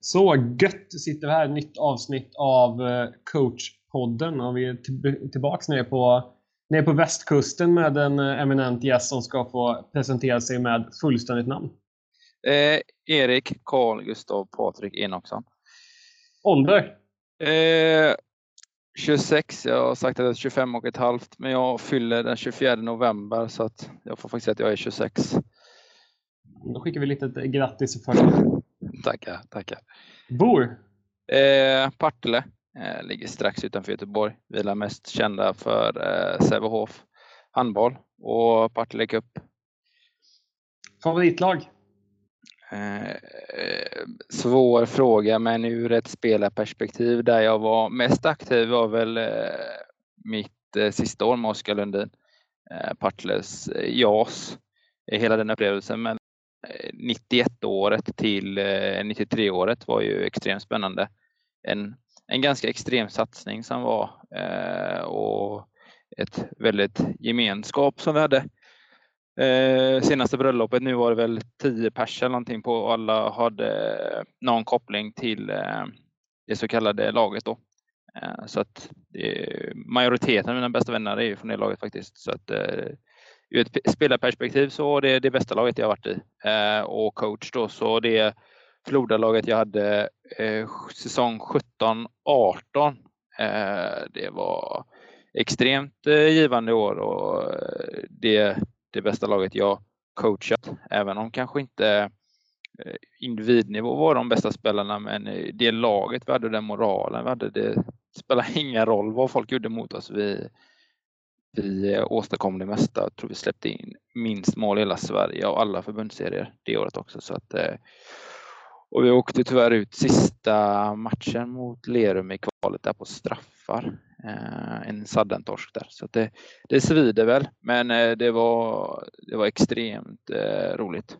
Så gött sitter vi här, nytt avsnitt av eh, coachpodden och vi är tillbaks nere på, nere på västkusten med en eh, eminent gäst som ska få presentera sig med fullständigt namn. Eh, Erik Karl Gustav Patrik Enoksson. Ålder? Eh, 26, jag har sagt att jag är 25 och ett halvt, men jag fyller den 24 november så att jag får faktiskt säga att jag är 26. Då skickar vi lite grattis för Tackar, tackar. Bor? Eh, Partille, eh, ligger strax utanför Göteborg. Vi är mest kända för eh, Sävehof handboll och Partille Cup. Favoritlag? Eh, svår fråga, men ur ett spelarperspektiv där jag var mest aktiv var väl eh, mitt eh, sista år med Oskar Lundin. Eh, Partilles eh, JAS, hela den upplevelsen. Men Eh, 91-året till eh, 93-året var ju extremt spännande. En, en ganska extrem satsning som var eh, och ett väldigt gemenskap som vi hade. Senaste bröllopet nu var det väl 10 pers eller någonting på och alla hade någon koppling till det så kallade laget då. Så att majoriteten av mina bästa vänner är ju från det laget faktiskt. Så att eh, ur ett spelarperspektiv så var det det bästa laget jag varit i. Eh, och coach då så det Flodalaget jag hade eh, säsong 17-18. Eh, det var extremt eh, givande år och eh, det det bästa laget jag coachat. Även om kanske inte eh, individnivå var de bästa spelarna, men eh, det laget vi hade, den moralen vi hade, det spelade ingen roll vad folk gjorde mot oss. Vi, vi åstadkom det mesta. Jag tror vi släppte in minst mål i hela Sverige och alla förbundsserier det året också. Så att, eh, och vi åkte tyvärr ut sista matchen mot Lerum i kvalet där på straffar. Eh, en sudden torsk där. Så det, det svider väl, men eh, det var, det var extremt roligt.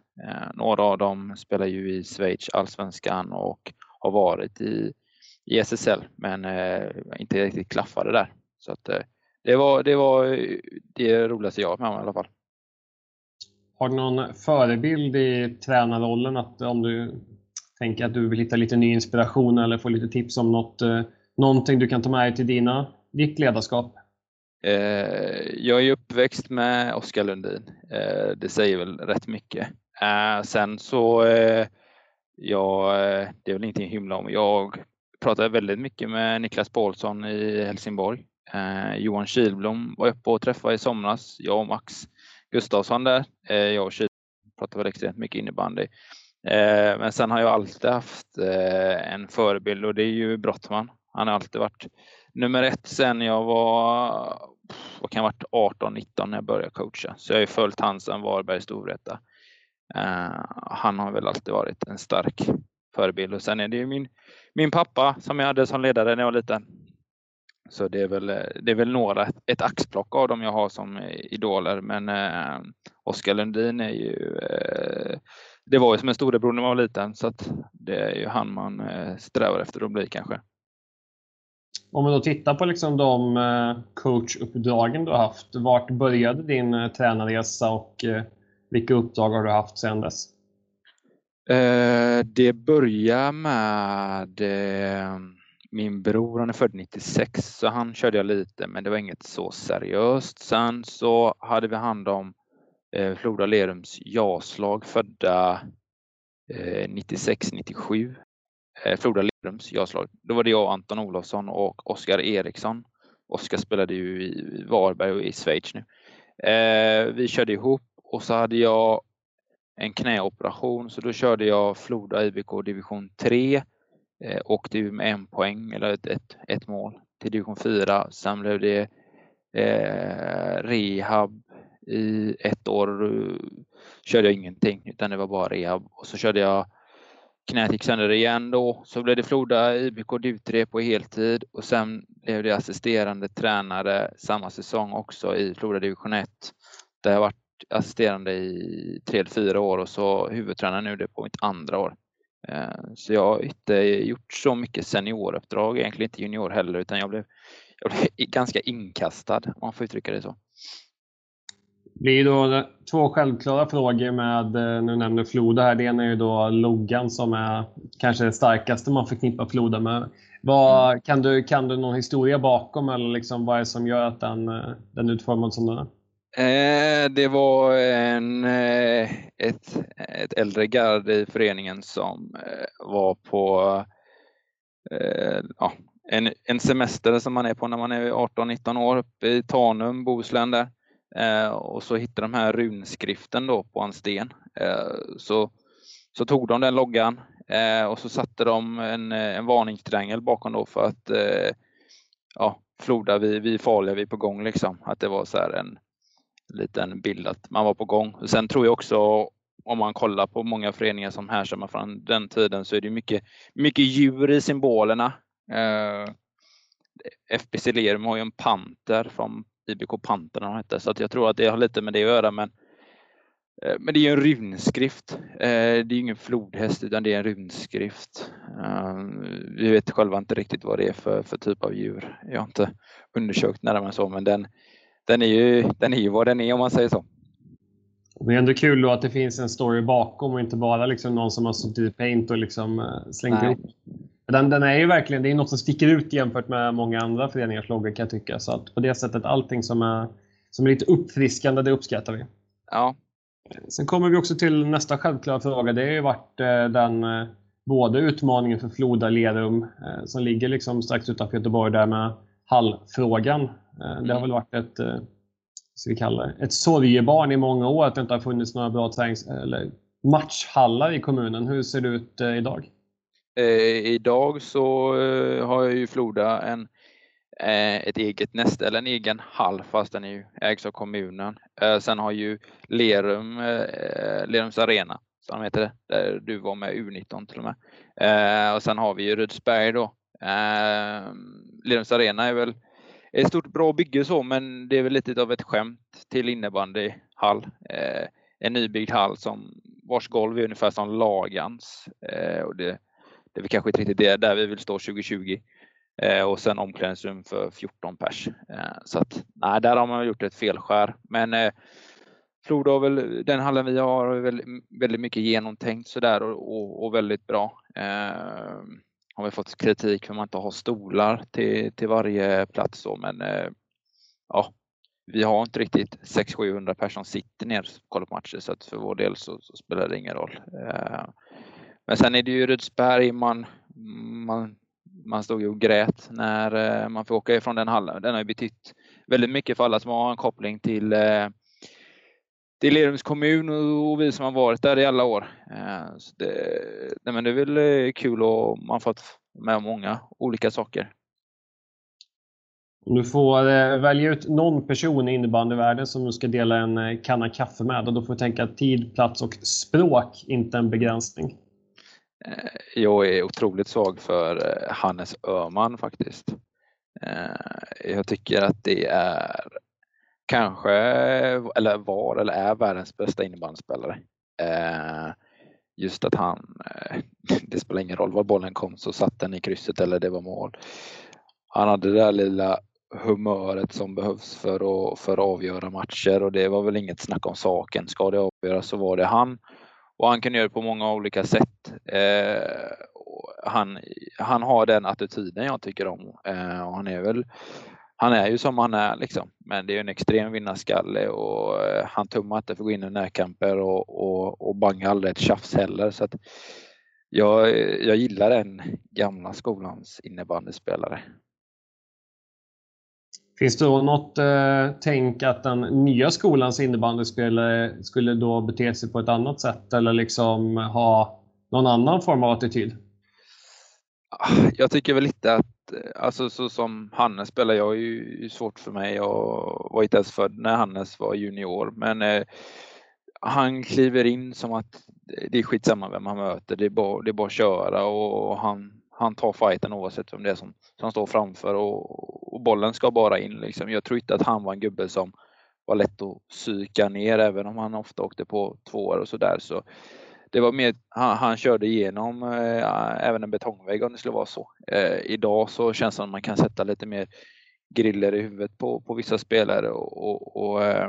Några av dem spelar ju i Schweiz, allsvenskan och har varit i, i SSL, men inte riktigt klaffade där. Så att, det var det, var det roligaste jag har med om i alla fall. Har du någon förebild i tränarrollen? Att om du tänker att du vill hitta lite ny inspiration eller få lite tips om något Någonting du kan ta med dig till dina, ditt ledarskap? Eh, jag är uppväxt med Oskar Lundin. Eh, det säger väl rätt mycket. Eh, sen så, ja, det är väl ingenting att hymla om. Jag pratade väldigt mycket med Niklas Paulsson i Helsingborg. Eh, Johan Kilblom var uppe och träffade i somras. Jag och Max Gustafsson där. Eh, jag och Kilblom pratade väl extremt mycket innebandy. Eh, men sen har jag alltid haft en förebild och det är ju Brottman. Han har alltid varit nummer ett sen jag var, vad kan varit 18-19 när jag började coacha. Så jag har ju följt han sedan Varberg Storvreta. Han har väl alltid varit en stark förebild och sen är det ju min, min pappa som jag hade som ledare när jag var liten. Så det är väl, det är väl några, ett axplock av dem jag har som idoler. Men eh, Oskar Lundin är ju, eh, det var ju som en storebror när man var liten så att det är ju han man eh, strävar efter att bli kanske. Om vi då tittar på liksom de eh, coachuppdragen du har haft, vart började din eh, tränarresa och eh, vilka uppdrag har du haft sedan dess? Det började med min bror, han är född 96, så han körde jag lite, men det var inget så seriöst. Sen så hade vi hand om eh, Floda Lerums jaslag födda 96-97 eh, eh Floda Lerums jaslag. Då var det jag, Anton Olofsson och Oskar Eriksson. Oskar spelade ju i Varberg och i Schweiz nu. Eh, vi körde ihop och så hade jag en knäoperation så då körde jag Floda IBK division 3. Eh, åkte ju med en poäng eller ett, ett, ett mål till division 4. Sen blev det eh, rehab i ett år. Körde jag ingenting utan det var bara rehab och så körde jag knät gick sönder igen då. Så blev det Floda IBK DU3 på heltid och sen blev det assisterande tränare samma säsong också i Floda division 1. Där jag varit assisterande i tre eller fyra år och så huvudtränare nu det på mitt andra år. Eh, så jag har inte gjort så mycket senioruppdrag, egentligen inte junior heller, utan jag blev, jag blev ganska inkastad om man får uttrycka det så. blir då två självklara frågor med, eh, nu nämner Floda här. Det ena är ju då loggan som är kanske det starkaste man förknippar Floda med. Vad, mm. kan, du, kan du någon historia bakom eller liksom vad är det som gör att den, eh, den är utformad som den är? Eh, det var en, eh, ett, ett äldre gard i föreningen som eh, var på ja, en, en semester som man är på när man är 18-19 år uppe i Tanum, Bohuslän där. Och så hittade de här runskriften då på en sten. Så, så tog de den loggan och så satte de en, en varningstriangel bakom då för att ja, Floda, vi, vi är farliga, vi är på gång liksom. Att det var så här en liten bild att man var på gång. Sen tror jag också om man kollar på många föreningar som härstammar från den tiden så är det mycket, mycket djur i symbolerna. Eh, FBC Lerum har ju en panter från IBK Panterna hette, så att jag tror att det har lite med det att göra. Men, eh, men det är ju en runskrift. Eh, det är ingen flodhäst utan det är en runskrift. Eh, vi vet själva inte riktigt vad det är för, för typ av djur. Jag har inte undersökt närmare så, men den, den, är ju, den är ju vad den är om man säger så. Det är ändå kul då att det finns en story bakom och inte bara liksom någon som har suttit i paint och liksom slängt Nej. ihop. Den, den, är ju verkligen, det är något som sticker ut jämfört med många andra föreningars loggor kan jag tycka. Så att på det sättet, allting som är, som är lite uppfriskande, det uppskattar vi. Ja. Sen kommer vi också till nästa självklara fråga. Det har ju varit eh, den eh, både utmaningen för Floda Lerum eh, som ligger liksom strax utanför Göteborg där med hallfrågan. Eh, det har mm. väl varit ett, eh, ska vi kalla det, ett sorgebarn i många år att det inte har funnits några bra tränings eller matchhallar i kommunen. Hur ser det ut eh, idag? Idag så har jag ju Floda en, ett eget näste eller en egen hall fast den är ju ägs av kommunen. Sen har ju Lerum, Lerums Arena, som heter det, där du var med U19 till och med. Och sen har vi ju Rydsberg då. Lerums Arena är väl ett stort bra bygge så, men det är väl lite av ett skämt till innebandyhall. Eh, en nybyggd hall som vars golv är ungefär som Lagans. Eh, och det, det är väl kanske inte riktigt det där vi vill stå 2020. Eh, och sen omklädningsrum för 14 pers. Eh, så att nej, där har man gjort ett felskär. Men eh, Floda väl, den hallen vi har är väldigt, väldigt mycket genomtänkt sådär och, och, och väldigt bra. Eh, har vi fått kritik för att man inte har stolar till, till varje plats så, men eh, ja, vi har inte riktigt 600-700 personer som sitter ner och kollar på matcher så att för vår del så, så spelar det ingen roll. Eh, men sen är det ju Rydsberg, man, man, man stod ju och grät när eh, man fick åka ifrån den hallen. Den har ju betytt väldigt mycket för alla som har en koppling till eh, eh, till Lerums kommun och vi som har varit där i alla år. Eh, så det, nej men det är väl kul och man har fått med många olika saker. Du får välja ut någon person i innebandyvärlden som du ska dela en kanna kaffe med och då får du tänka tid, plats och språk, inte en begränsning. Eh, jag är otroligt svag för eh, Hannes Öhman faktiskt. Eh, jag tycker att det är kanske, eller var eller är världens bästa innebandyspelare. Eh, just att han, eh, det spelar ingen roll var bollen kom så satt den i krysset eller det var mål. Han hade det där lilla humöret som behövs för att, för att avgöra matcher och det var väl inget snack om saken. Ska det avgöras så var det han och han kan göra det på många olika sätt. Eh, han, han har den attityden jag tycker om. Eh, och han är väl han är ju som han är liksom. Men det är en extrem vinnarskalle och eh, han tummar inte för att gå in i närkamper och, och, och bangar aldrig ett tjafs heller. Så jag, jag gillar den gamla skolans innebandyspelare. Finns det då något eh, tänk att den nya skolans innebandyspelare skulle då bete sig på ett annat sätt eller liksom ha någon annan form av attityd? Jag tycker väl lite att, Eh, alltså så som Hannes spelar, jag är ju svårt för mig. Jag var inte ens född när Hannes var junior, men eh, han kliver in som att det är skitsamma vem han möter, det är bara, det är bara att köra och han, han tar fighten oavsett vem det är som, som står framför och, och bollen ska bara in. Liksom. Jag tror inte att han var en gubbe som var lätt att psyka ner även om han ofta åkte på tvåor och sådär. Så det var mer, han, han körde igenom eh, även en betongvägg om det skulle vara så. Eh, idag så känns det som att man kan sätta lite mer griller i huvudet på, på vissa spelare och, och, och eh,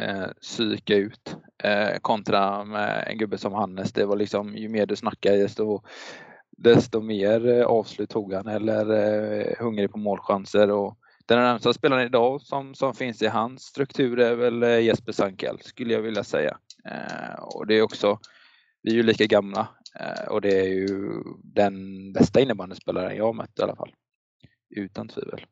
eh psyka ut eh, kontra med en gubbe som Hannes. Det var liksom ju mer du snackade desto, desto mer eh, avslut tog han eller eh, hungrig på målchanser. Och den närmsta spelaren idag som, som finns i hans struktur är väl eh, Jesper Sankell skulle jag vilja säga. Eh, och det är också, vi är ju lika gamla eh, och det är ju den bästa innebandyspelaren jag har mött i alla fall. Utan tvivel.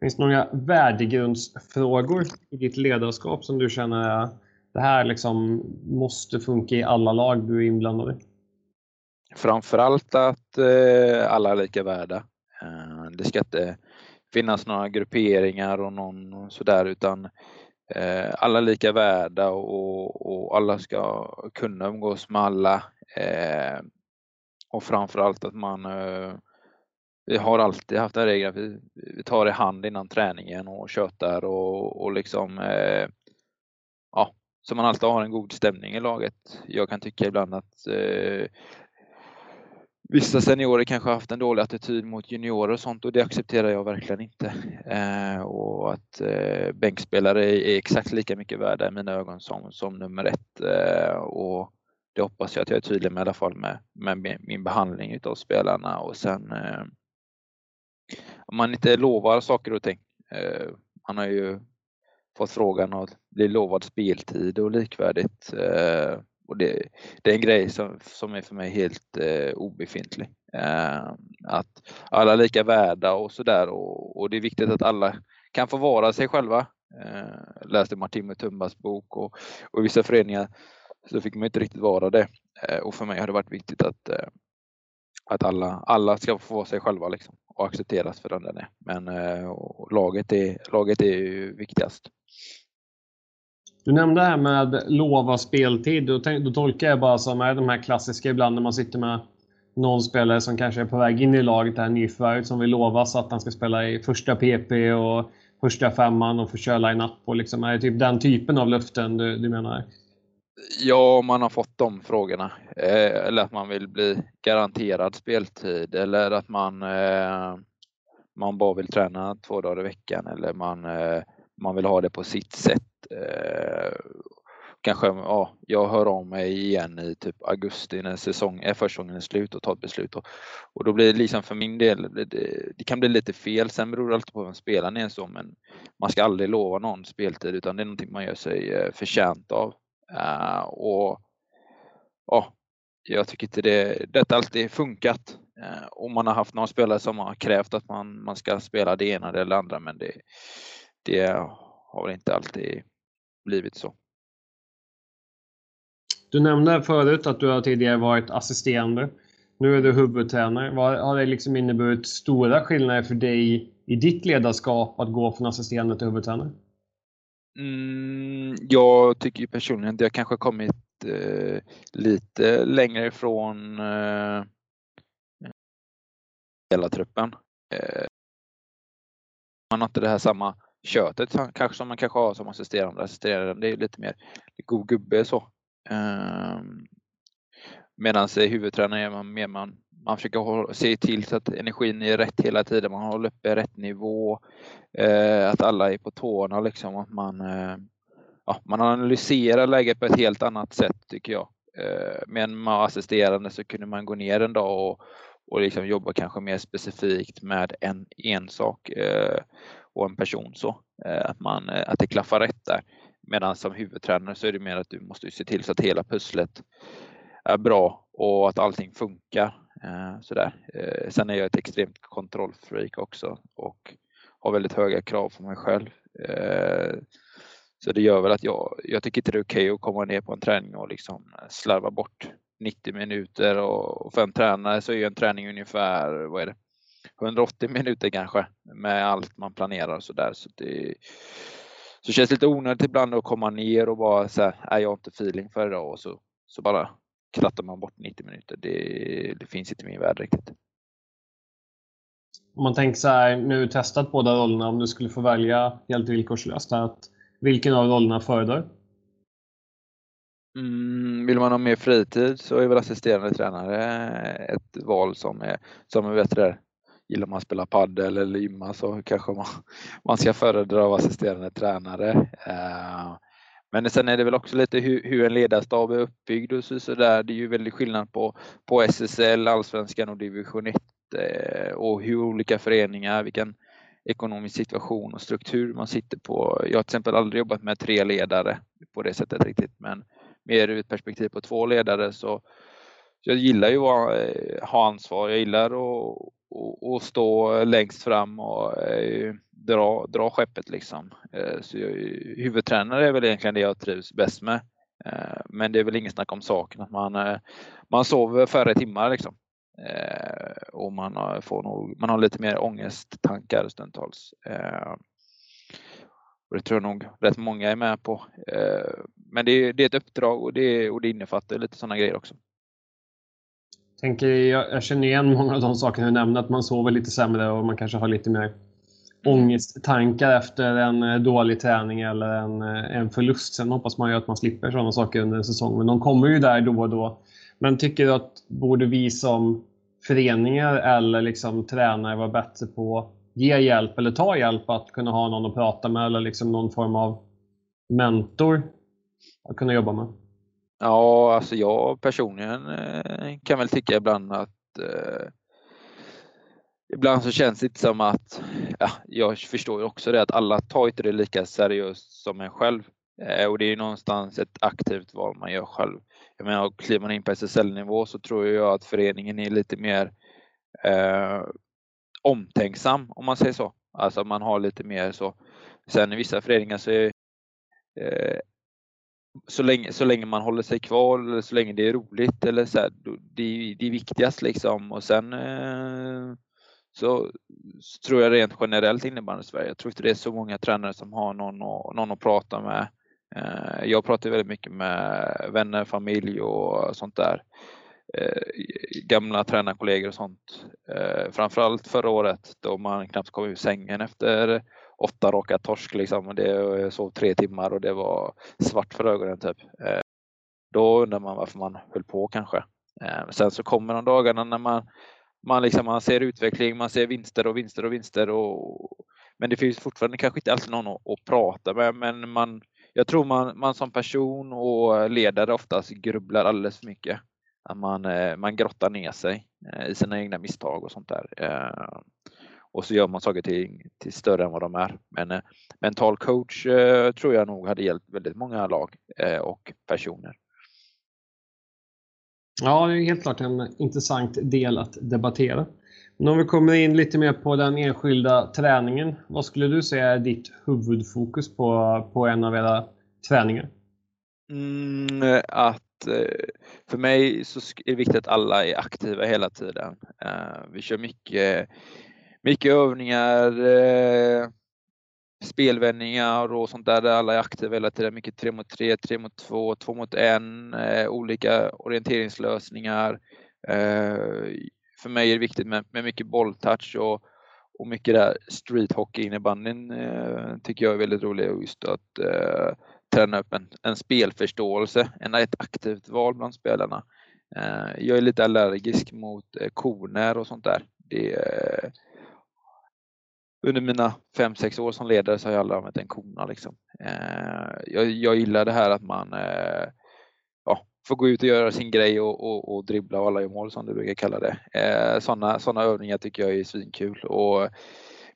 Finns det några värdegrundsfrågor i ditt ledarskap som du känner det här liksom måste funka i alla lag du är inblandad i? Framförallt att eh, alla är lika värda. Eh, det ska inte finnas några grupperingar och någon sådär utan eh, Eh, alla lika värda och, och, alla ska kunna umgås med alla. Eh, och framförallt att man eh, vi har alltid haft den regeln att vi, vi tar i hand innan träningen och tjötar och, och liksom eh, ja, så man alltid har en god stämning i laget. Jag kan tycka ibland att eh, vissa seniorer kanske har haft en dålig attityd mot juniorer och sånt och det accepterar jag verkligen inte. Eh, och att eh, bänkspelare är exakt lika mycket värda i mina ögon som, som nummer ett. Eh, och det hoppas jag att jag är tydlig med i alla fall med, med min behandling utav spelarna och sen eh, om man inte lovar saker och ting. Eh, man har ju fått frågan att bli lovad speltid och likvärdigt. Eh, och det, det, är en grej som, som är för mig helt eh, obefintlig. Eh, att alla är lika värda och sådär och, och, det är viktigt att alla kan få vara sig själva. Eh, läste Martin Mutumbas bok och, och i vissa föreningar så fick man inte riktigt vara det. Eh, och för mig har det varit viktigt att, eh, att alla, alla ska få vara sig själva liksom, och accepteras för den den är. Men eh, laget, är, laget är ju viktigast. Du nämnde det här med lova speltid. Då, då tolkar jag bara som är de här klassiska ibland när man sitter med någon spelare som kanske är på väg in i laget, det här nyförvärvet som vill lovas att han ska spela i första PP och första femman och få köra line-up. Liksom, är det typ den typen av löften du, du menar? Ja, man har fått de frågorna. Eh, eller att man vill bli garanterad speltid eller att man, eh, man bara vill träna två dagar i veckan eller man, eh, man vill ha det på sitt sätt. Eh, kanske, ja, jag hör av mig igen i typ augusti när säsong, eh, försäsongen är slut och tar ett beslut. Och, och då blir det liksom för min del, det, det, kan bli lite fel. Sen beror det alltid på vem spelaren är så, men man ska aldrig lova någon speltid utan det är någonting man gör sig eh, förtjänt av. Eh, och ja, jag tycker inte det, detta alltid funkat. Eh, och man har haft några spelare som har krävt att man, man ska spela det ena eller det andra men det, det har inte alltid blivit så. Du nämnde förut att du har tidigare varit assisterande. Nu är du huvudtränare. Vad har det liksom inneburit stora skillnader för dig i ditt ledarskap att gå från assisterande till huvudtränare? Mm, jag tycker personligen att jag kanske kommit eh, lite längre ifrån eh, hela truppen. Eh, man har inte det här samma köttet kanske som man kanske har som assisterande. Assisterande det är lite mer god gubbe så. Ehm, Medan i huvudtränare är man mer man, man försöker hålla, se till så att energin är rätt hela tiden. Man håller uppe rätt nivå. Eh, att alla är på tårna liksom. Att man, eh, ja, man analyserar läget på ett helt annat sätt tycker jag. Eh, men med assisterande så kunde man gå ner en dag och, och liksom jobba kanske mer specifikt med en ensak eh, och en person så. Eh, att, man, eh, att det klaffar rätt där. Medan som huvudtränare så är det mer att du måste se till så att hela pusslet är bra och att allting funkar. Eh, sådär. Eh, sen är jag ett extremt kontrollfreak också och har väldigt höga krav på mig själv. Eh, så det gör väl att jag, jag tycker inte det är okej okay att komma ner på en träning och liksom slarva bort 90 minuter och för en tränare så är en träning ungefär, vad är det, 180 minuter kanske med allt man planerar och sådär. Så det så känns det lite onödigt ibland att komma ner och bara säga, nej jag har inte feeling för idag och så, så bara krattar man bort 90 minuter. Det, det finns inte i min värld riktigt. Om man tänker så här, nu testat båda rollerna, om du skulle få välja helt villkorslöst, att vilken av rollerna föredrar? Mm, vill man ha mer fritid så är väl assisterande tränare ett val som är, som är bättre. gillar man att spela padel eller gymma så kanske man, man ska föredra av assisterande tränare. Eh, men sen är det väl också lite hur, hur en ledarstab är uppbyggd och så, så där. Det är ju väldigt skillnad på, på SSL, Allsvenskan och division 1 eh, och hur olika föreningar, vilken ekonomisk situation och struktur man sitter på. Jag har till exempel aldrig jobbat med tre ledare på det sättet riktigt, men mer ur ett perspektiv på två ledare så jag gillar ju att eh, ha ansvar. Jag gillar att, att stå längst fram och eh, dra, dra skeppet liksom. Eh, så jag, huvudtränare är väl egentligen det jag trivs bäst med. Eh, men det är väl inget snack om saken att man, eh, man sover färre timmar liksom. Och man får nog, man har lite mer ångesttankar stundtals. Och det tror jag nog rätt många är med på. Men det är, det är ett uppdrag och det, och det innefattar lite sådana grejer också. Tänker, jag, jag känner igen många av de sakerna du nämnde, att man sover lite sämre och man kanske har lite mer ångesttankar efter en eh, dålig träning eller en, eh, en förlust. Sen hoppas man ju att man slipper sådana saker under en säsong, men de kommer ju där då och då. Men tycker du att borde vi som föreningar eller liksom tränare vara bättre på ge hjälp eller ta hjälp att kunna ha någon att prata med eller liksom någon form av mentor att kunna jobba med? Ja, alltså jag personligen eh, kan väl tycka ibland att eh, Ibland så känns det inte som att, ja, jag förstår ju också det att alla tar inte det lika seriöst som en själv. Eh, och det är ju någonstans ett aktivt val man gör själv. Jag menar, kliver man in på SSL-nivå så tror jag att föreningen är lite mer eh, omtänksam om man säger så. Alltså man har lite mer så. Sen i vissa föreningar så är eh, så länge, så länge man håller sig kvar eller så länge det är roligt eller så här, det, det är viktigast liksom och sen eh, så, så, tror jag rent generellt innebandy-Sverige, Jag tror inte det är så många tränare som har någon, att, någon att prata med. Eh, jag pratar väldigt mycket med vänner, familj och sånt där. Eh, gamla tränarkollegor och sånt. Eh, framförallt förra året då man knappt kom ur sängen efter åtta raka torsk liksom. Och det, jag sov tre timmar och det var svart för ögonen typ. Eh, då undrar man varför man höll på kanske. Sen så kommer de dagarna när man, man, liksom, man ser utveckling, man ser vinster och vinster och vinster. Och, men det finns fortfarande kanske inte alltid någon att, att prata med. Men man, jag tror man, man som person och ledare oftast grubblar alldeles för mycket. Att man, eh, man grottar ner sig i sina egna misstag och sånt där och så gör man saker till, till större än vad de är. Men eh, mental coach eh, tror jag nog hade hjälpt väldigt många lag eh, och personer. Ja, det är helt klart en intressant del att debattera. Men om vi kommer in lite mer på den enskilda träningen. Vad skulle du säga är ditt huvudfokus på, på en av era träningar? Mm, att eh, Eh, för mig så är det viktigt att alla är aktiva hela tiden. Eh, vi kör mycket mycket övningar, eh, spelvändningar och sånt där, där alla är aktiva hela tiden. Mycket 3 mot 3, 3 mot 2, 2 mot 1, olika orienteringslösningar. För mig är det viktigt med, med mycket bolltouch och, och mycket där street hockey innebandyn eh, tycker jag är väldigt roligt. Just att eh, träna upp en, en spelförståelse, en, ett aktivt val bland spelarna. Eh, jag är lite allergisk mot eh, koner och sånt där. Det, eh, under mina fem sex år som ledare så har jag aldrig använt en kona. Liksom. Eh, jag, jag gillar det här att man eh, ja, får gå ut och göra sin grej och, och, och dribbla och alla gör mål som du brukar kalla det. Eh, sådana såna övningar tycker jag är svinkul. Och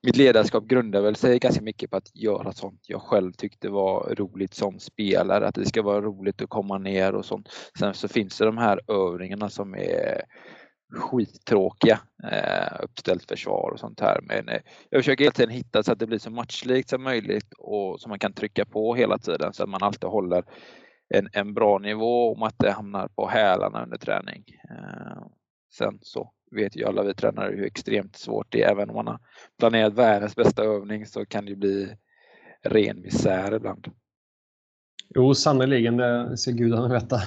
mitt ledarskap grundar väl sig ganska mycket på att göra sånt jag själv tyckte var roligt som spelare. Att det ska vara roligt att komma ner och sånt. Sen så finns det de här övningarna som är skittråkiga eh, uppställt försvar och sånt här. Men eh, jag försöker hela tiden hitta så att det blir så matchlikt som möjligt och så man kan trycka på hela tiden så att man alltid håller en, en bra nivå om att det hamnar på hälarna under träning. Eh, sen så vet ju alla vi tränare hur extremt svårt det är. Även om man har planerat världens bästa övning så kan det bli ren misär ibland. Jo, sannerligen. Det ska gudarna veta.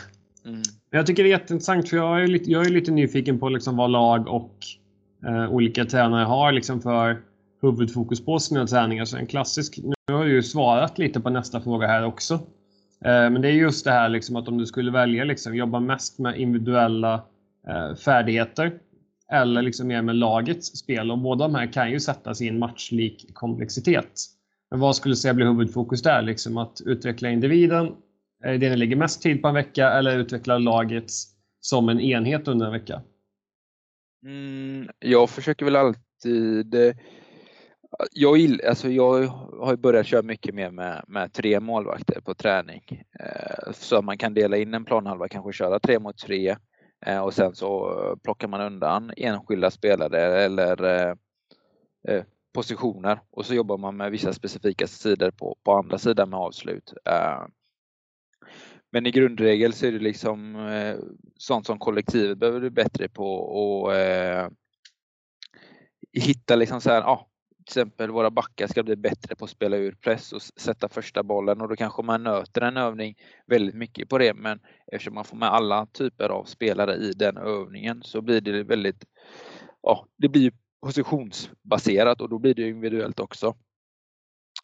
Mm. Jag tycker det är jätteintressant för jag är lite, jag är lite nyfiken på liksom vad lag och eh, olika tränare har liksom för huvudfokus på sina träningar. Så en klassisk, nu har du ju svarat lite på nästa fråga här också. Eh, men det är just det här liksom att om du skulle välja liksom, jobba mest med individuella eh, färdigheter eller liksom mer med lagets spel. Och båda de här kan ju sättas i en matchlik komplexitet. Men vad skulle du säga blir huvudfokus där? Liksom att utveckla individen, är det ni lägger mest tid på en vecka, eller utveckla laget som en enhet under en vecka? Mm, jag försöker väl alltid eh, jag, gillar, alltså jag har börjat köra mycket mer med, med tre målvakter på träning. Eh, så man kan dela in en planhalva, kanske köra tre mot tre Eh, och sen så eh, plockar man undan enskilda spelare eller eh, eh positioner och så jobbar man med vissa specifika sidor på, på andra sidan med avslut. Eh, men i grundregel så är det liksom eh, sånt som kollektivet behöver bli bättre på och eh, hitta liksom så här, ah, till exempel våra backar ska bli bättre på att spela ur press och sätta första bollen och då kanske man nöter en övning väldigt mycket på det men eftersom man får med alla typer av spelare i den övningen så blir det väldigt, ja det blir positionsbaserat och då blir det individuellt också.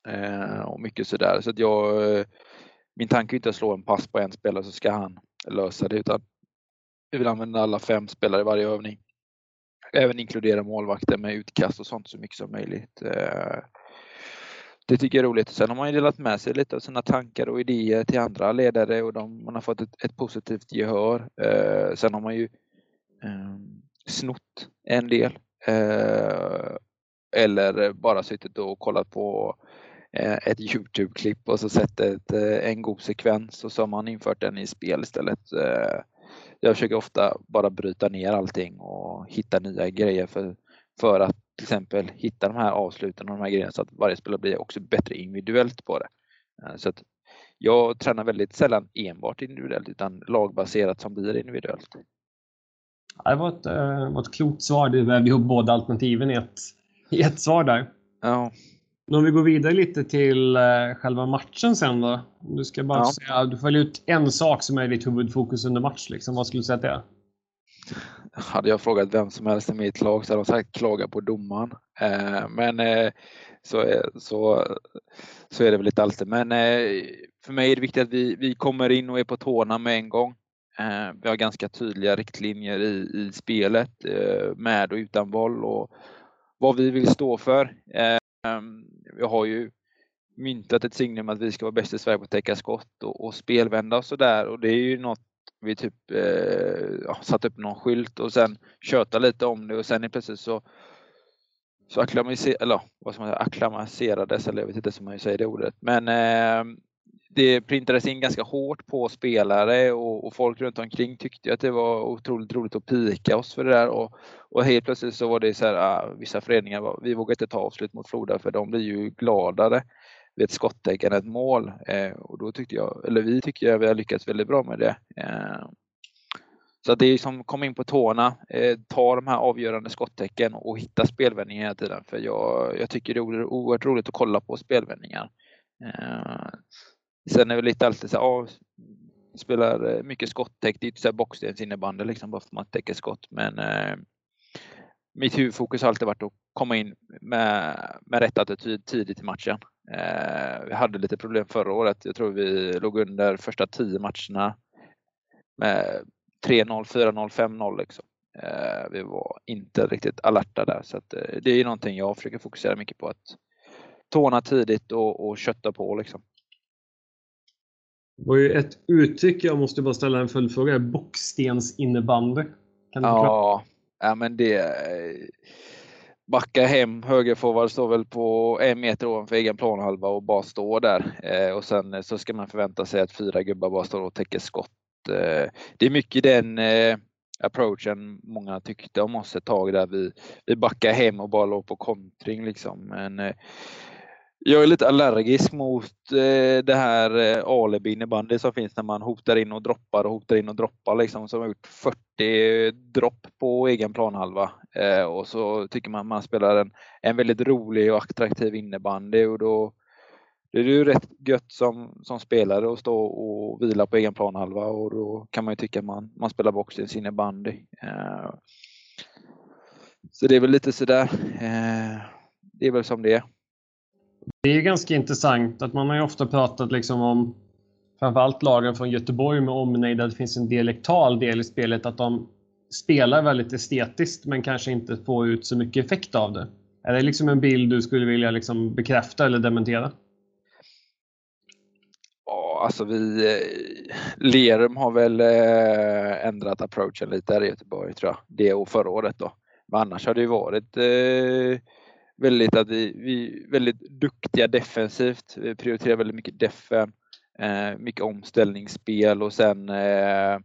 Eh, och mycket sådär så att jag, eh, min tanke är inte att slå en pass på en spelare så ska han lösa det utan vi vill använda alla fem spelare i varje övning även inkludera målvakter med utkast och sånt så mycket som möjligt. Eh, det tycker jag är roligt. Sen har man ju delat med sig lite av sina tankar och idéer till andra ledare och de, man har fått ett, ett positivt gehör. Eh, sen har man ju eh, snott en del. Eh, eller bara suttit och kollat på eh, ett Youtube-klipp och så sett ett, eh, en god sekvens och så har man infört den i spel istället eh, jag försöker ofta bara bryta ner allting och hitta nya grejer för, för att till exempel hitta de här avsluten och de här grejerna så att varje spelare blir också bättre individuellt på det. Eh, så att jag tränar väldigt sällan enbart individuellt utan lagbaserat som blir individuellt. Det var ett, äh, var ett klokt svar. Du vävde ihop båda alternativen i ett, i ett svar där. Ja. Om vi går vidare lite till uh, själva matchen sen då. Du ska bara ja. säga, du får ut en sak som är ditt huvudfokus under match. Liksom. Vad skulle du säga att det är? Hade jag frågat vem som helst i mitt lag så hade de sagt klaga på domaren. Uh, men uh, så, så, så är det väl lite alltid. Men för mig är det viktigt att vi, vi kommer in och är på tårna med en gång. Vi har ganska tydliga riktlinjer i, i spelet med och utan boll och vad vi vill stå för. Vi har ju myntat ett signum att vi ska vara bäst i Sverige på att täcka skott och, och spelvända och sådär. Och det är ju något vi typ eh, ja, satt upp någon skylt och sen tjöta lite om det. Och sen är plötsligt så så eller vad ska man säga, acklamatiserades, eller jag vet inte hur man säger det ordet. Men eh, det printades in ganska hårt på spelare och, och, folk runt omkring tyckte att det var otroligt roligt att pika oss för det där och, och helt plötsligt så var det så här, ah, vissa föreningar, var, vi vågar inte ta avslut mot Floda för de blir ju gladare vid ett skottägg än ett mål eh, och då tyckte jag, eller vi tycker jag vi har lyckats väldigt bra med det. Eh, så det är som kom in på tårna, eh, ta de här avgörande skottäcken och hitta spelvändningar hela tiden för jag, jag tycker det är oerhört roligt att kolla på spelvändningar. Eh, Sen är det lite alltid så ja, spelar eh, mycket skottäck. Det är inte så boxstensinnebandy liksom bara för att man täcker skott. Men eh, mitt huvudfokus har alltid varit att komma in med, med rätt attityd tidigt i matchen. Eh, vi hade lite problem förra året. Jag tror vi låg under första tio matcherna med 3-0, 4-0, 5-0 liksom. Eh, vi var inte riktigt alerta där så att, eh, det är någonting jag försöker fokusera mycket på. att Tåna tidigt och, och kötta på liksom. Det var ju ett uttryck, jag måste bara ställa en följdfråga, bockstensinnebandy. Kan du ja, ja, men det... Eh, backa hem, högerforward står väl på en meter ovanför egen planhalva och bara står där. Eh, och sen eh, så ska man förvänta sig att fyra gubbar bara står och täcker skott. Eh, det är mycket den eh, approachen många tyckte om oss ett tag där vi, vi backar hem och bara låg på kontring liksom. Men eh, jag är lite allergisk mot eh, det här eh, alibi innebandy som finns när man hotar in och droppar och hotar in och droppar liksom. Som har gjort 40 dropp på egen planhalva. Eh, och så tycker man man spelar en, en väldigt rolig och attraktiv innebandy och då det är ju rätt gött som, som spelare att stå och vila på egen planhalva och då kan man ju tycka man, man spelar boxens innebandy. Eh, så det är väl lite sådär. Eh, det är väl som det är. Det är ganska intressant att man har ju ofta pratat liksom om framförallt lagen från Göteborg med omnejd där det finns en dialektal del i spelet att de spelar väldigt estetiskt men kanske inte får ut så mycket effekt av det. Är det liksom en bild du skulle vilja liksom bekräfta eller dementera? Ja, alltså vi... Eh, Lerum har väl eh, ändrat approachen lite här i Göteborg tror jag. Det och förra året då. Men annars har det ju varit eh, väldigt att vi, vi väldigt duktiga defensivt. Vi prioriterar väldigt mycket defen. Eh, mycket omställningsspel och sen eh,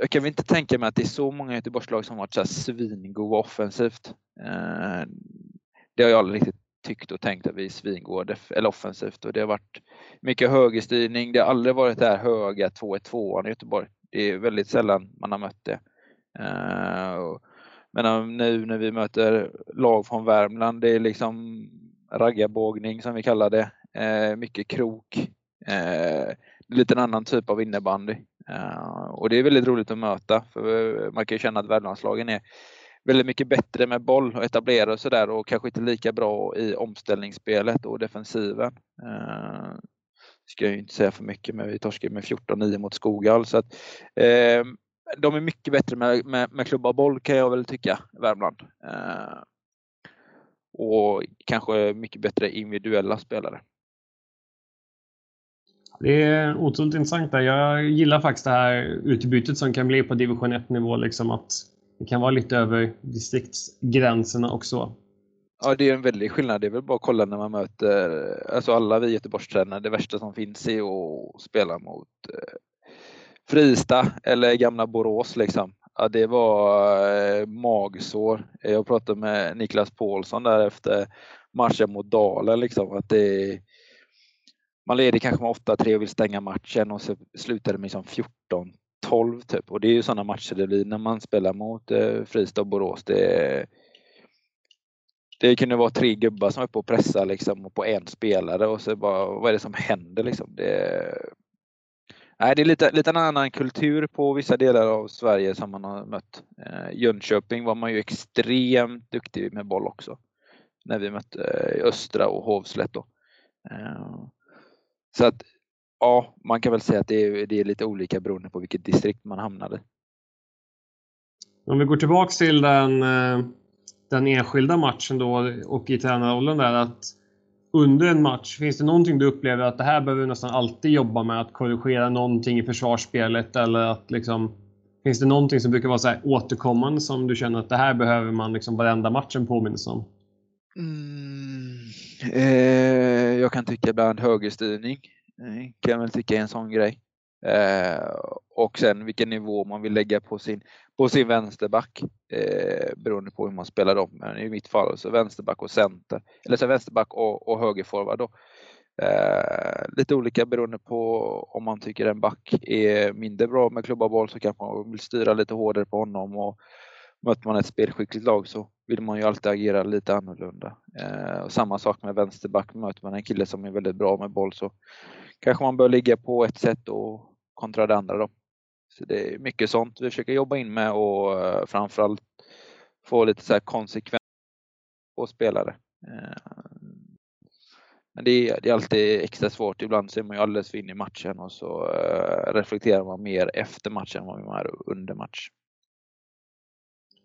jag kan väl inte tänka mig att det är så många Göteborgslag som varit så svingoda offensivt. Eh, det har jag aldrig riktigt tyckt och tänkt att vi är svingård eller offensivt och det har varit mycket högerstyrning. Det har aldrig varit det här höga 2-1-2 i Göteborg. Det är väldigt sällan man har mött det. Eh, men nu när vi möter lag från Värmland, det är liksom raggarbågning som vi kallar det. Eh, mycket krok. Eh, lite en annan typ av innebandy. Eh, och det är väldigt roligt att möta för man kan ju känna att Värmlandslagen är väldigt mycket bättre med boll och etablera och sådär och kanske inte lika bra i omställningsspelet och defensiven. Eh, ska jag inte säga för mycket, men vi torskade med 14-9 mot Skogal. Så att, eh, de är mycket bättre med, med, med klubba boll kan jag väl tycka, Värmland. Uh, och kanske mycket bättre individuella spelare. Det är otroligt intressant. Där. Jag gillar faktiskt det här utbytet som kan bli på division 1 nivå. Liksom att det kan vara lite över distriktsgränserna också. Ja, det är en väldig skillnad. Det är väl bara att kolla när man möter, alltså alla vi Göteborgstränare, det värsta som finns är att spela mot eh, Frista eller gamla Borås liksom. Ja, det var eh, magsår. Jag pratade med Niklas Paulsson där efter matchen mot Dalen liksom att det man leder kanske med 8-3 och vill stänga matchen och så slutar det med liksom 14 12 typ. Och det är ju sådana matcher det blir när man spelar mot eh, Fristad och Borås. Det, det kunde vara tre gubbar som är uppe och pressar liksom och på en spelare och så bara, vad är det som händer liksom? Det, nej, det är lite, lite en annan kultur på vissa delar av Sverige som man har mött. Eh, Jönköping var man ju extremt duktig med boll också. När vi mötte eh, Östra och Hovslätt då. Eh, så att ja, man kan väl säga att det är, det är lite olika beroende på vilket distrikt man hamnade. Om vi går tillbaks till den, eh, den enskilda matchen då och i tränarrollen där att under en match, finns det någonting du upplever att det här behöver vi nästan alltid jobba med? Att korrigera någonting i försvarsspelet eller att liksom Finns det någonting som brukar vara så återkommande som du känner att det här behöver man liksom varenda matchen påminnas om? Mm, eh, jag kan tycka ibland högerstyrning eh, kan jag väl tycka är en sån grej. Eh, och sen vilken nivå man vill lägga på sin, på sin vänsterback eh, beroende på hur man spelar dem. Men i mitt fall så vänsterback och center, eller så vänsterback och, och högerforward då. Eh, lite olika beroende på om man tycker en back är mindre bra med klubba boll så kanske man vill styra lite hårdare på honom och möter man ett spelskickligt lag så vill man ju alltid agera lite annorlunda. Eh, och samma sak med vänsterback, möter man en kille som är väldigt bra med boll så kanske man bör ligga på ett sätt och kontra det andra då. Så det är mycket sånt vi försöker jobba in med och eh, framförallt få lite så här konsekvens på spelare. Eh, men det är, det är alltid extra svårt. Ibland så är man ju alldeles för inne i matchen och så eh, reflekterar man mer efter matchen än vad man är under match.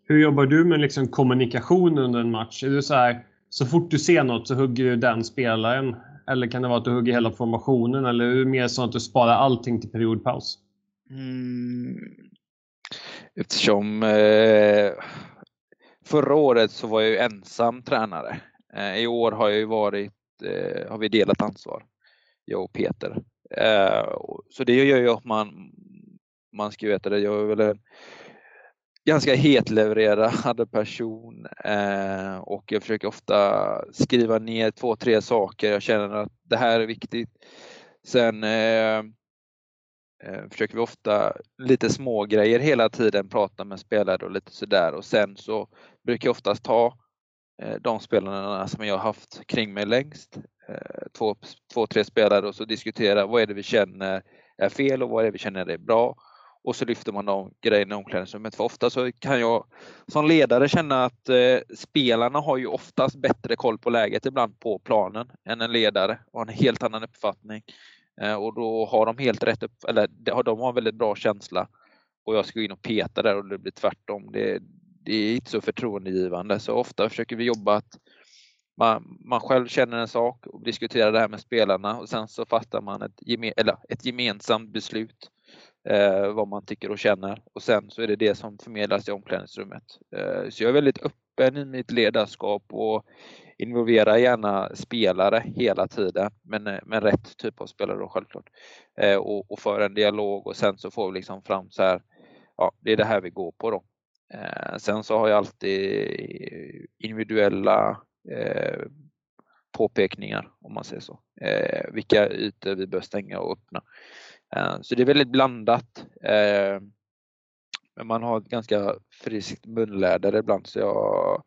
Hur jobbar du med liksom kommunikation under en match? Är du så här, så fort du ser något så hugger du den spelaren? Eller kan det vara att du hugger hela formationen? Eller är det mer så att du sparar allting till periodpaus? Mm. Eftersom eh, förra året så var jag ju ensam tränare. Eh, I år har jag ju varit, eh, har vi delat ansvar, jag och Peter. Eh, så det gör ju att man, man ska veta det, jag är väl en ganska hetlevererad person eh, och jag försöker ofta skriva ner två, tre saker. Jag känner att det här är viktigt. Sen eh, eh, försöker vi ofta lite små grejer hela tiden, prata med spelare och lite sådär och sen så brukar jag oftast ta eh, de spelarna som jag har haft kring mig längst, eh, två, två, tre spelare och så diskutera vad är det vi känner är fel och vad är det vi känner är bra och så lyfter man de grejerna i omklädningsrummet. För ofta så kan jag som ledare känna att eh, spelarna har ju oftast bättre koll på läget ibland på planen än en ledare och en helt annan uppfattning. Eh, och då har de helt rätt upp, eller de har väldigt bra känsla och jag ska gå in och peta där och det blir tvärtom. Det, det är inte så förtroendegivande så ofta försöker vi jobba att man, man själv känner en sak och diskuterar det här med spelarna och sen så fattar man ett, geme, eller ett gemensamt beslut eh, vad man tycker och känner och sen så är det det som förmedlas i omklädningsrummet. Eh, så jag är väldigt öppen i mitt ledarskap och involverar gärna spelare hela tiden, men, eh, men rätt typ av spelare då självklart. Eh, och, och för en dialog och sen så får vi liksom fram så här, ja det är det här vi går på då. Eh, sen så har jag alltid individuella eh, påpekningar om man säger så. Eh, vilka ytor vi bör stänga och öppna. Eh, så det är väldigt blandat. Eh, men man har ett ganska friskt munläder ibland så jag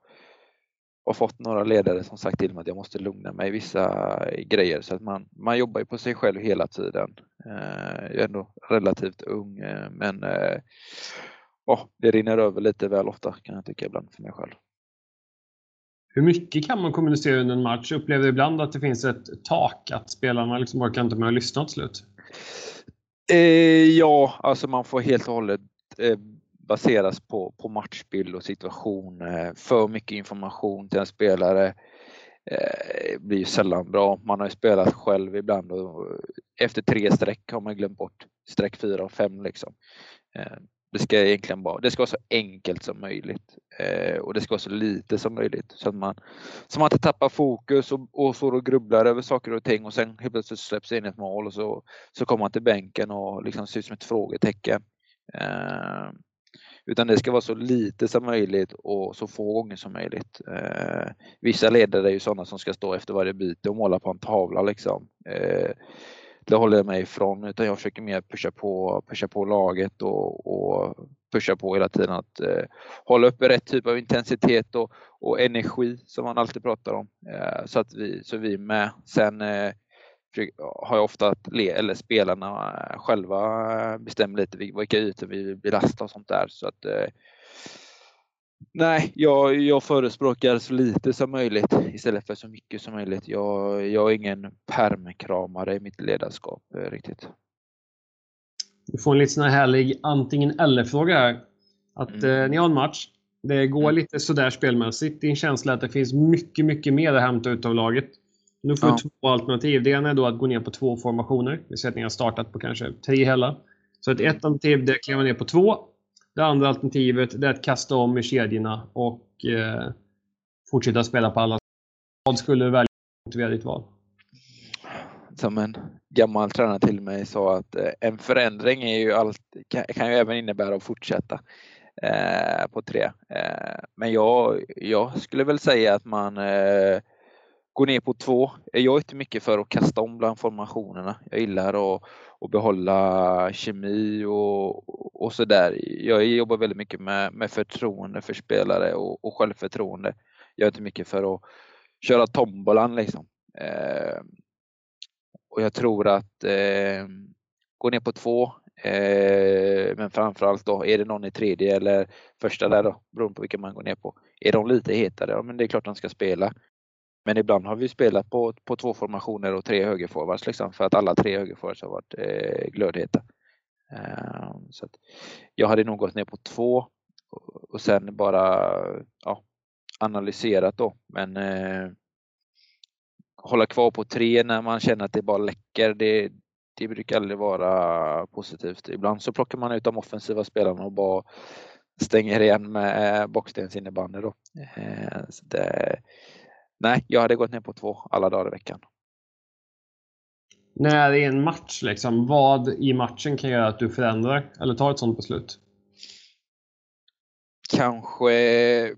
har fått några ledare som sagt till mig att jag måste lugna mig i vissa grejer så att man, man jobbar ju på sig själv hela tiden. Eh, jag är ändå relativt ung men oh, det rinner över lite väl ofta kan jag tycka ibland för mig själv. Hur mycket kan man kommunicera under en match? Jag upplever ibland att det finns ett tak, att spelarna liksom orkar inte med att lyssna till slut. Eh, ja, alltså man får helt och hållet eh, baseras på, på matchbild och situation. Eh, för mycket information till en spelare eh, blir sällan bra. Man har ju spelat själv ibland och efter tre streck har man glömt bort streck fyra och fem. Liksom. Eh, det ska egentligen vara, det ska vara så enkelt som möjligt eh, och det ska vara så lite som möjligt så att man, så man inte tappar fokus och, och står och grubblar över saker och ting och sen helt plötsligt släpps in ett mål och så, så kommer man till bänken och liksom ser ut som ett frågetecken. Eh, utan det ska vara så lite som möjligt och så få gånger som möjligt. Eh, vissa ledare är ju sådana som ska stå efter varje byte och måla på en tavla liksom. Eh, det håller jag mig ifrån utan jag försöker mer pusha på, pusha på laget och, och pusha på hela tiden att eh, hålla uppe rätt typ av intensitet och, och energi som man alltid pratar om eh, så att vi, så vi är med. Sen eh, har jag ofta att le, eller spelarna själva bestämmer lite vilka ytor vi vill belasta och sånt där så att eh, Nej, jag, jag förespråkar så lite som möjligt istället för så mycket som möjligt. Jag, jag är ingen permkramare i mitt ledarskap eh, riktigt. Du får en lite sån här härlig antingen eller-fråga här. Att mm. eh, ni har en match. Det går mm. lite sådär spelmässigt. Din känsla är att det finns mycket, mycket mer att hämta ut av laget. Nu får du ja. två alternativ. Det ena är då att gå ner på två formationer. Vi säger att ni har startat på kanske tre hela. Så ett alternativ är att kliva ner på två det andra alternativet är att kasta om i kedjorna och eh, fortsätta spela på alla. Vad skulle du välja motivera ditt val? Som en gammal tränare till mig sa att eh, en förändring är ju allt, kan, kan ju även innebära att fortsätta eh, på tre. Eh, men jag, jag skulle väl säga att man eh, Gå ner på två. Eh, jag är inte mycket för att kasta om bland formationerna. Jag gillar att, att behålla kemi och, och sådär. Jag jobbar väldigt mycket med, med förtroende för spelare och, och självförtroende. Jag är inte mycket för att köra tombolan liksom. Eh, och jag tror att eh, gå ner på två, eh, men framförallt då, är det någon i tredje eller första där då, beroende på vilken man går ner på. Är de lite hetare, ja men det är klart de ska spela. Men ibland har vi spelat på, på två formationer och tre högerforwards liksom, för att alla tre högerforwards har varit eh, glödheta. Eh, så jag hade nog gått ner på två och sen bara ja, analyserat då. Men eh, hålla kvar på tre när man känner att det bara läcker, det, det brukar aldrig vara positivt. Ibland så plockar man ut de offensiva spelarna och bara stänger igen med eh, bockstensinnebandy. Då. Eh, så det, Nej, jag hade gått ner på två alla dagar i veckan. När det är en match, liksom, vad i matchen kan göra att du förändrar eller tar ett sådant beslut? Kanske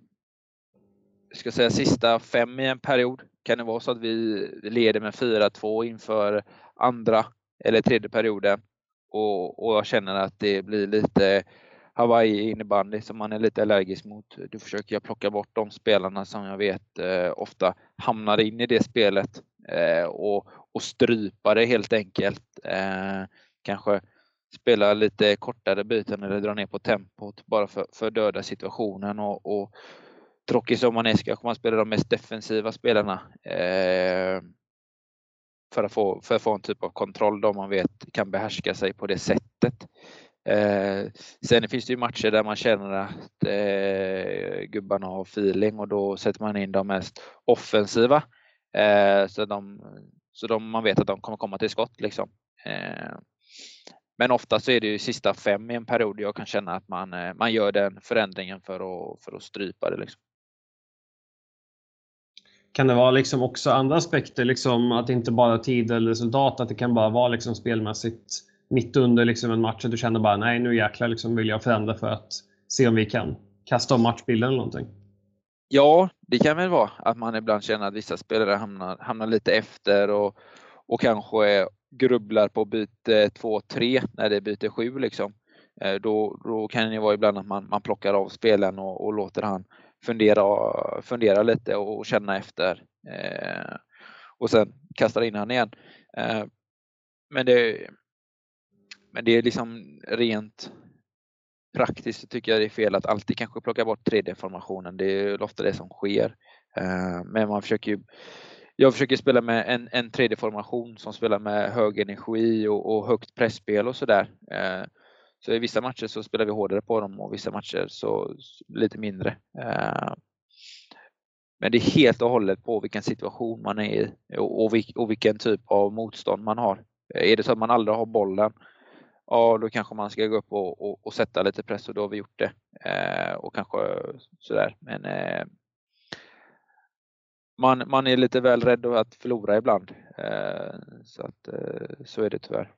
ska säga sista fem i en period. Kan det vara så att vi leder med 4-2 inför andra eller tredje perioden och, och jag känner att det blir lite Hawaii innebandy som man är lite allergisk mot. Då försöker jag plocka bort de spelarna som jag vet eh, ofta hamnar in i det spelet eh, och, och strypa det helt enkelt. Eh, kanske spela lite kortare byten eller dra ner på tempot bara för, för att döda situationen och, och tråkigt som man är ska man spela de mest defensiva spelarna eh, för, att få, för att få en typ av kontroll då man vet kan behärska sig på det sättet. Eh, sen finns det ju matcher där man känner att eh, gubbarna har feeling och då sätter man in de mest offensiva. Eh, så de, så de, man vet att de kommer komma till skott. Liksom. Eh, men ofta så är det ju sista fem i en period jag kan känna att man, eh, man gör den förändringen för att, för att strypa det. Liksom. Kan det vara liksom också andra aspekter, liksom att inte bara tid eller resultat, att det kan bara vara liksom spelmässigt mitt under liksom en match att du känner bara nej nu jäklar liksom vill jag förändra för att se om vi kan kasta om matchbilden eller någonting? Ja, det kan väl vara att man ibland känner att vissa spelare hamnar, hamnar lite efter och, och kanske grubblar på byte 2-3 när det är byte 7 liksom. Eh, då, då kan det vara ibland att man, man plockar av spelen och, och låter han fundera, fundera lite och känna efter. Eh, och sen kastar in han igen. Eh, men, det, men det är liksom rent praktiskt så tycker jag det är fel att alltid kanske plocka bort 3D-formationen. Det är ofta det som sker. Eh, men man försöker ju, jag försöker spela med en, en 3D-formation som spelar med hög energi och, och högt pressspel och sådär. Eh, så i vissa matcher så spelar vi hårdare på dem och vissa matcher så lite mindre. Eh, men det är helt och hållet på vilken situation man är i och vilken typ av motstånd man har. Är det så att man aldrig har bollen, ja då kanske man ska gå upp och, och, och sätta lite press och då har vi gjort det. Eh, och kanske sådär. Men eh, man, man är lite väl rädd att förlora ibland. Eh, så, att, eh, så är det tyvärr.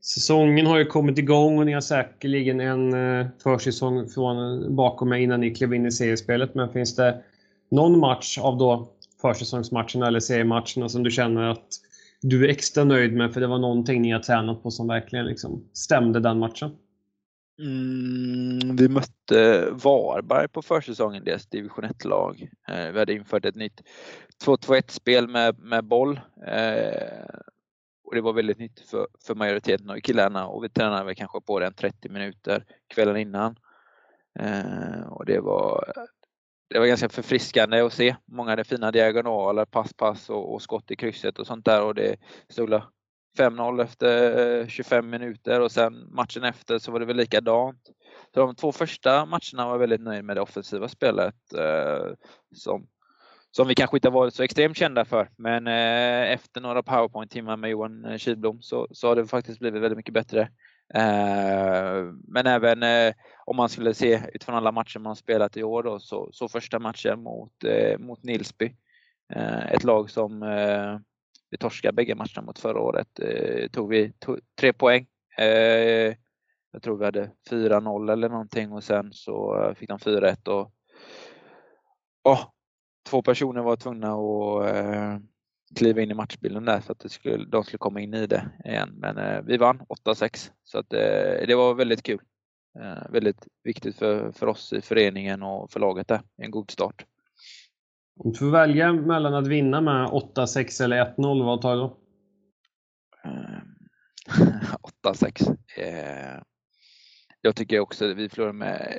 Säsongen har ju kommit igång och ni har säkerligen en eh, försäsong från bakom er innan ni klev in i seriespelet. Men finns det någon match av då försäsongsmatcherna eller seriematcherna som du känner att du är extra nöjd med för det var någonting ni har tränat på som verkligen liksom stämde den matchen? Mm, vi mötte Varberg på försäsongen, deras division 1-lag. Eh, vi hade infört ett nytt 2-2-1-spel med, med boll. Eh, och det var väldigt nytt för, för majoriteten av killarna och vi tränade väl kanske på den 30 minuter kvällen innan. Eh, och det var, det var ganska förfriskande att se. Många hade fina diagonaler, passpass och, och skott i krysset och sånt där och det stod 5-0 efter eh, 25 minuter och sen matchen efter så var det väl likadant. Så de två första matcherna var jag väldigt nöjd med det offensiva spelet eh, som, som vi kanske inte varit så extremt kända för. Men eh, efter några powerpoint-timmar med Johan Kidblom så, så har det faktiskt blivit väldigt mycket bättre. Eh, men även eh, om man skulle se utifrån alla matcher man spelat i år då, så, så första matchen mot, eh, mot Nilsby. Eh, ett lag som vi torskade bägge matcherna mot förra året. Eh, tog vi tog, tre poäng. Eh, jag tror vi hade 4-0 eller någonting och sen så fick de 4-1 och oh, två personer var tvungna att eh, kliva in i matchbilden där för att det skulle, de skulle komma in i det igen. Men eh, vi vann 8-6 så att, eh, det var väldigt kul. Eh, väldigt viktigt för, för oss i föreningen och för laget där. En god start. Om du får välja mellan att vinna med 8-6 eller 1-0, vad tar du då? 8-6. Eh, jag tycker också att vi förlorade med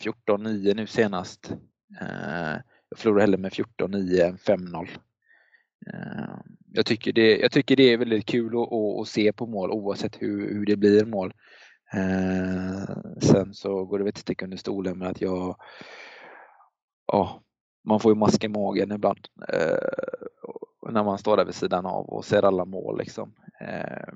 14-9 nu senast. Eh, jag förlorar hellre med 14-9 än 5-0. Eh, jag, tycker det, jag tycker det är väldigt kul att, att, se på mål oavsett hur, hur det blir mål. Eh, sen så går det väl ett stick under stolen med att jag ja, man får ju mask i magen ibland eh, när man står där vid sidan av och ser alla mål. Liksom. Eh,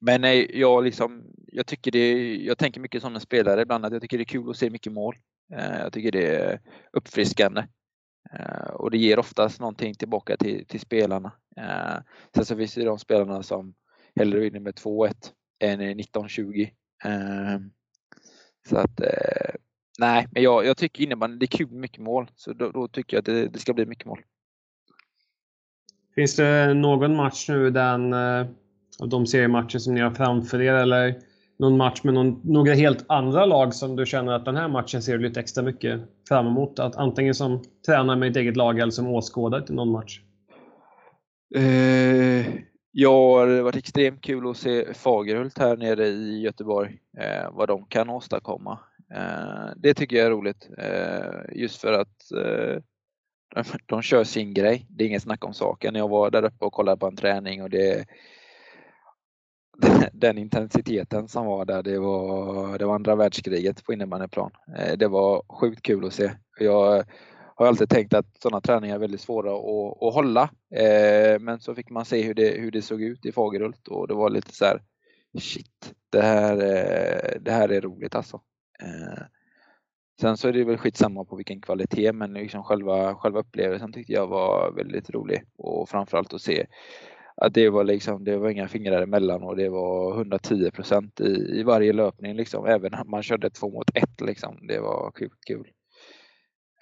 men nej, jag, liksom, jag, tycker det, jag tänker mycket som en spelare ibland att jag tycker det är kul att se mycket mål. Eh, jag tycker det är uppfriskande. Eh, och det ger oftast någonting tillbaka till, till spelarna. Eh, sen så finns det de spelarna som hellre vinner med 2-1 än 19-20. Eh, så att Nej, men jag, jag tycker innebandy, det är kul med mycket mål. Så då, då tycker jag att det, det, ska bli mycket mål. Finns det någon match nu, den, av de seriematcher som ni har framför er, eller någon match med någon, några helt andra lag som du känner att den här matchen ser du lite extra mycket fram emot? Att antingen som tränare med ett eget lag eller som åskådare till någon match? Eh, ja, det har varit extremt kul att se Fagerhult här nere i Göteborg, eh, vad de kan åstadkomma. Eh, det tycker jag är roligt eh, just för att eh, de, de kör sin grej. Det är inget snack om saken. Jag var där uppe och kollade på en träning och det den intensiteten som var där, det var, det var andra världskriget på innebandyplan. Eh, det var sjukt kul att se. Jag har alltid tänkt att sådana träningar är väldigt svåra att, att hålla. Eh, men så fick man se hur det, hur det såg ut i Fagerhult och det var lite så här, shit, det här, eh, det här är roligt alltså. Sen så är det väl skitsamma på vilken kvalitet men liksom själva, själva upplevelsen tyckte jag var väldigt rolig och framförallt att se att det var liksom, det var inga fingrar emellan och det var 110 procent i, i varje löpning liksom. Även om man körde två mot ett liksom. Det var sjukt kul.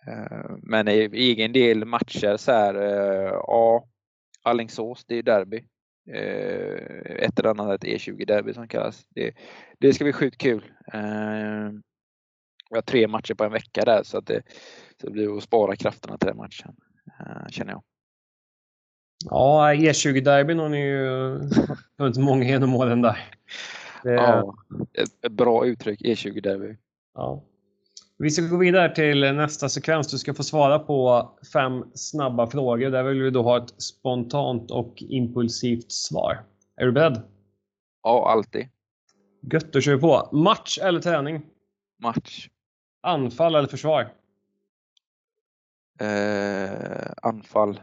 Eh, men i egen del matcher så här, eh, ja, Allingsås, det är derby. Eh, ett eller annat E20-derby som kallas. Det, det ska bli sjukt kul. Vi har tre matcher på en vecka där så att det, så det blir att spara krafterna till den matchen, känner jag. Ja, E20-derbyn har ni ju funnits många genom åren där. Det... Ja, ett, ett bra uttryck, E20-derby. Ja. Vi ska gå vidare till nästa sekvens. Du ska få svara på fem snabba frågor. Där vill vi då ha ett spontant och impulsivt svar. Är du beredd? Ja, alltid. Gött, då kör vi på. Match eller träning? Match. Anfall eller försvar? Eh, anfall.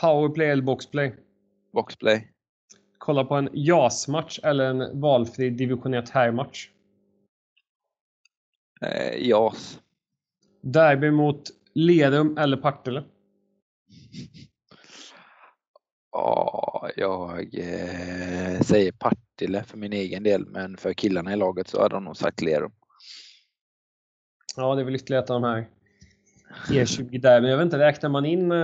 Powerplay eller boxplay? Boxplay. Kolla på en JAS-match eller en valfri division 1 herrmatch? Eh, JAS. Derby mot Lerum eller Partille? Ja, jag eh, säger Partille för min egen del, men för killarna i laget så hade de nog sagt Lerum. Ja, det är väl ytterligare ett av de här E20 där, men jag vet inte, räknar man in... Eh,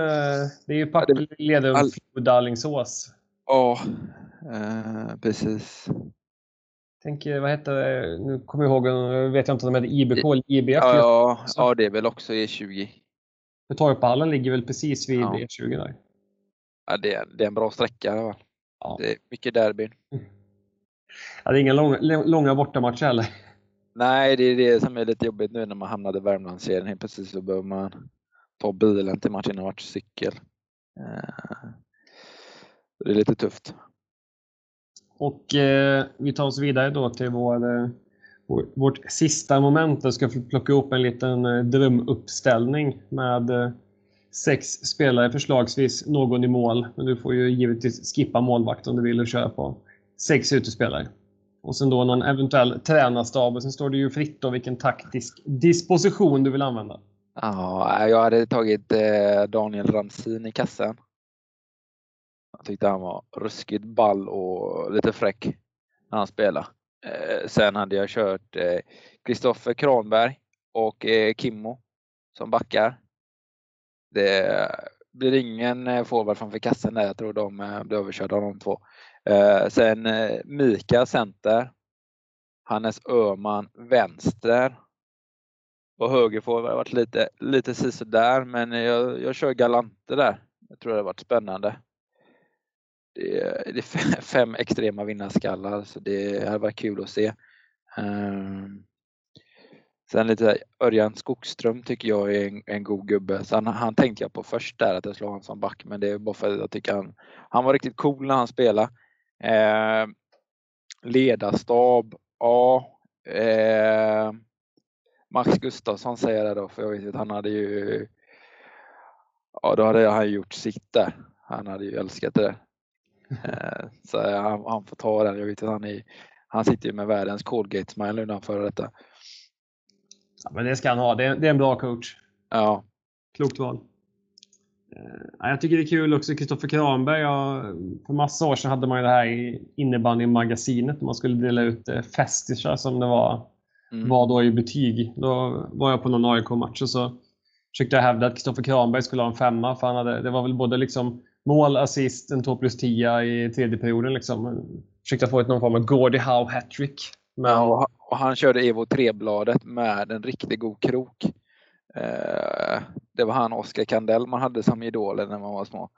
det är ju Partille, Lerum, All... Floda, Alingsås. Ja, eh, precis. Tänker, vad heter det? Nu kommer jag ihåg, jag vet jag inte om de heter IBK eller IBF. Ja, ja, det är väl också E20. För Torphallen ligger väl precis vid ja. E20 där. Ja, det är, det är en bra sträcka. Va? Ja. Det är mycket derbyn. Ja, det är inga långa, långa bortamatcher heller. Nej, det är det som är lite jobbigt nu när man hamnade i Värmlandsserien. Helt plötsligt så behöver man ta bilen till matchen och varit cykel. Eh, det är lite tufft. Och eh, vi tar oss vidare då till vår, eh, vår, vårt sista moment. Jag ska plocka ihop en liten eh, drömuppställning med sex spelare, förslagsvis någon i mål. Men du får ju givetvis skippa målvakt om du vill och köra på sex utespelare. Och sen då någon eventuell tränarstab och sen står det ju fritt då vilken taktisk disposition du vill använda. Ja, jag hade tagit eh, Daniel Ramsin i kassan. Jag tyckte han var ruskigt ball och lite fräck när han spelade. Eh, sen hade jag kört eh, Kristoffer Kranberg och Kimmo som backar. Det blir ingen forward framför kassen där. Jag tror de blir överkörda av de två. Eh, sen eh, Mika center. Hannes Öhman vänster. Och högerforward har varit lite, lite sisådär men jag, jag kör Galante där. Jag tror det har varit spännande det är, det är fem extrema vinnarskallar så det hade varit kul att se. Um, sen lite Örjan Skogström tycker jag är en, en god gubbe. Så han, han tänkte jag på först där att jag slår honom som back men det är bara för att jag tycker han, han var riktigt cool när han spelade. Uh, ledarstab, ja. Uh, Max Gustafsson säger det då för jag vet att han hade ju Ja, då hade han gjort sitt där. Han hade ju älskat det. Eh, så han, han, får ta den. Jag vet att han, är, han sitter ju med världens Colgate-smile utanför detta. Ja, men det ska han ha. Det är, det är en bra coach. Ja. Klokt val. Eh, jag tycker det är kul också Kristoffer Kranberg. Ja, för massa år sedan hade man ju det här i innebandymagasinet. Man skulle dela ut eh, festisar som det var, mm. var då i betyg. Då var jag på någon AIK-match och så försökte jag hävda att Kristoffer Kranberg skulle ha en femma. För han hade, det var väl både liksom mål, assist, en 2 plus 10 i tredje perioden. Liksom. Försökte få ett någon form av Gordie Howe hattrick. Men... Ja, och han körde Evo 3-bladet med en riktigt god krok. Eh, det var han Oskar Kandell man hade som idoler när man var små.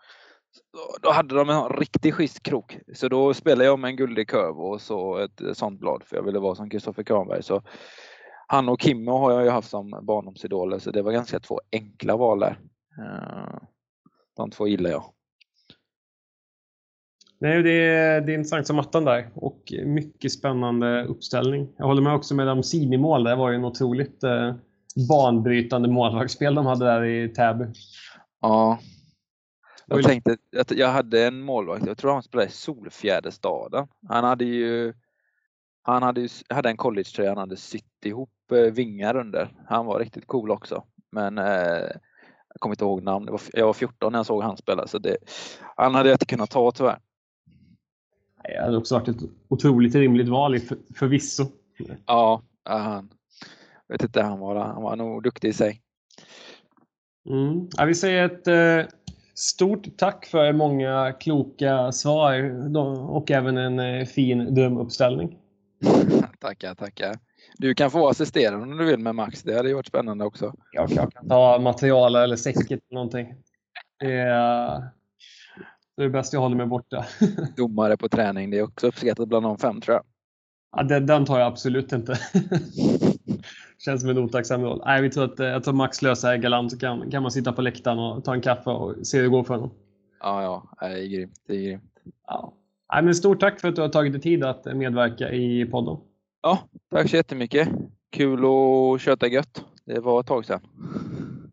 Då hade de en riktigt schysst krok. Så då spelade jag med en guldig kurv och så ett sånt blad för jag ville vara som Kristoffer Kranberg. Så han och Kimmo har jag ju haft som barndomsidoler så det var ganska två enkla val där. Eh, de två gillar jag. Nej, det är, det är intressant som mattan där och mycket spännande uppställning. Jag håller med också med de Sini-mål. Det var ju en otroligt eh, banbrytande målvaktsspel de hade där i Täby. Ja. Jag tänkte att jag hade en målvakt, jag tror han spelade i Solfjäderstaden. Han hade ju han hade, ju, hade en collegetröja han hade sytt ihop eh, vingar under. Han var riktigt cool också. Men eh, jag kommer inte ihåg namn. Var, jag var 14 när jag såg han spela så det, han hade jag inte kunnat ta tyvärr. Det hade också varit ett otroligt rimligt val för, förvisso. Ja, han, vet inte, han var, han var nog duktig i sig. Mm. Ja, vi säger ett eh, stort tack för många kloka svar och även en eh, fin drömuppställning. tackar, tackar. Du kan få assistera om du vill med Max. Det hade ju varit spännande också. Jag kan ta material eller säcket eller någonting. Det är, det är bäst jag håller mig borta. Domare på träning, det är också uppskattat bland de fem tror jag. Ja, den, den tar jag absolut inte. Känns som en otacksam roll. Nej, vi tror att jag tror Max löser galant så kan, kan man sitta på läktaren och ta en kaffe och se hur det går för honom. Ja, ja, det är grymt. Det är grymt. Ja. Nej, men stort tack för att du har tagit dig tid att medverka i podden. Ja, tack så jättemycket. Kul att köta gött. Det var ett tag sedan.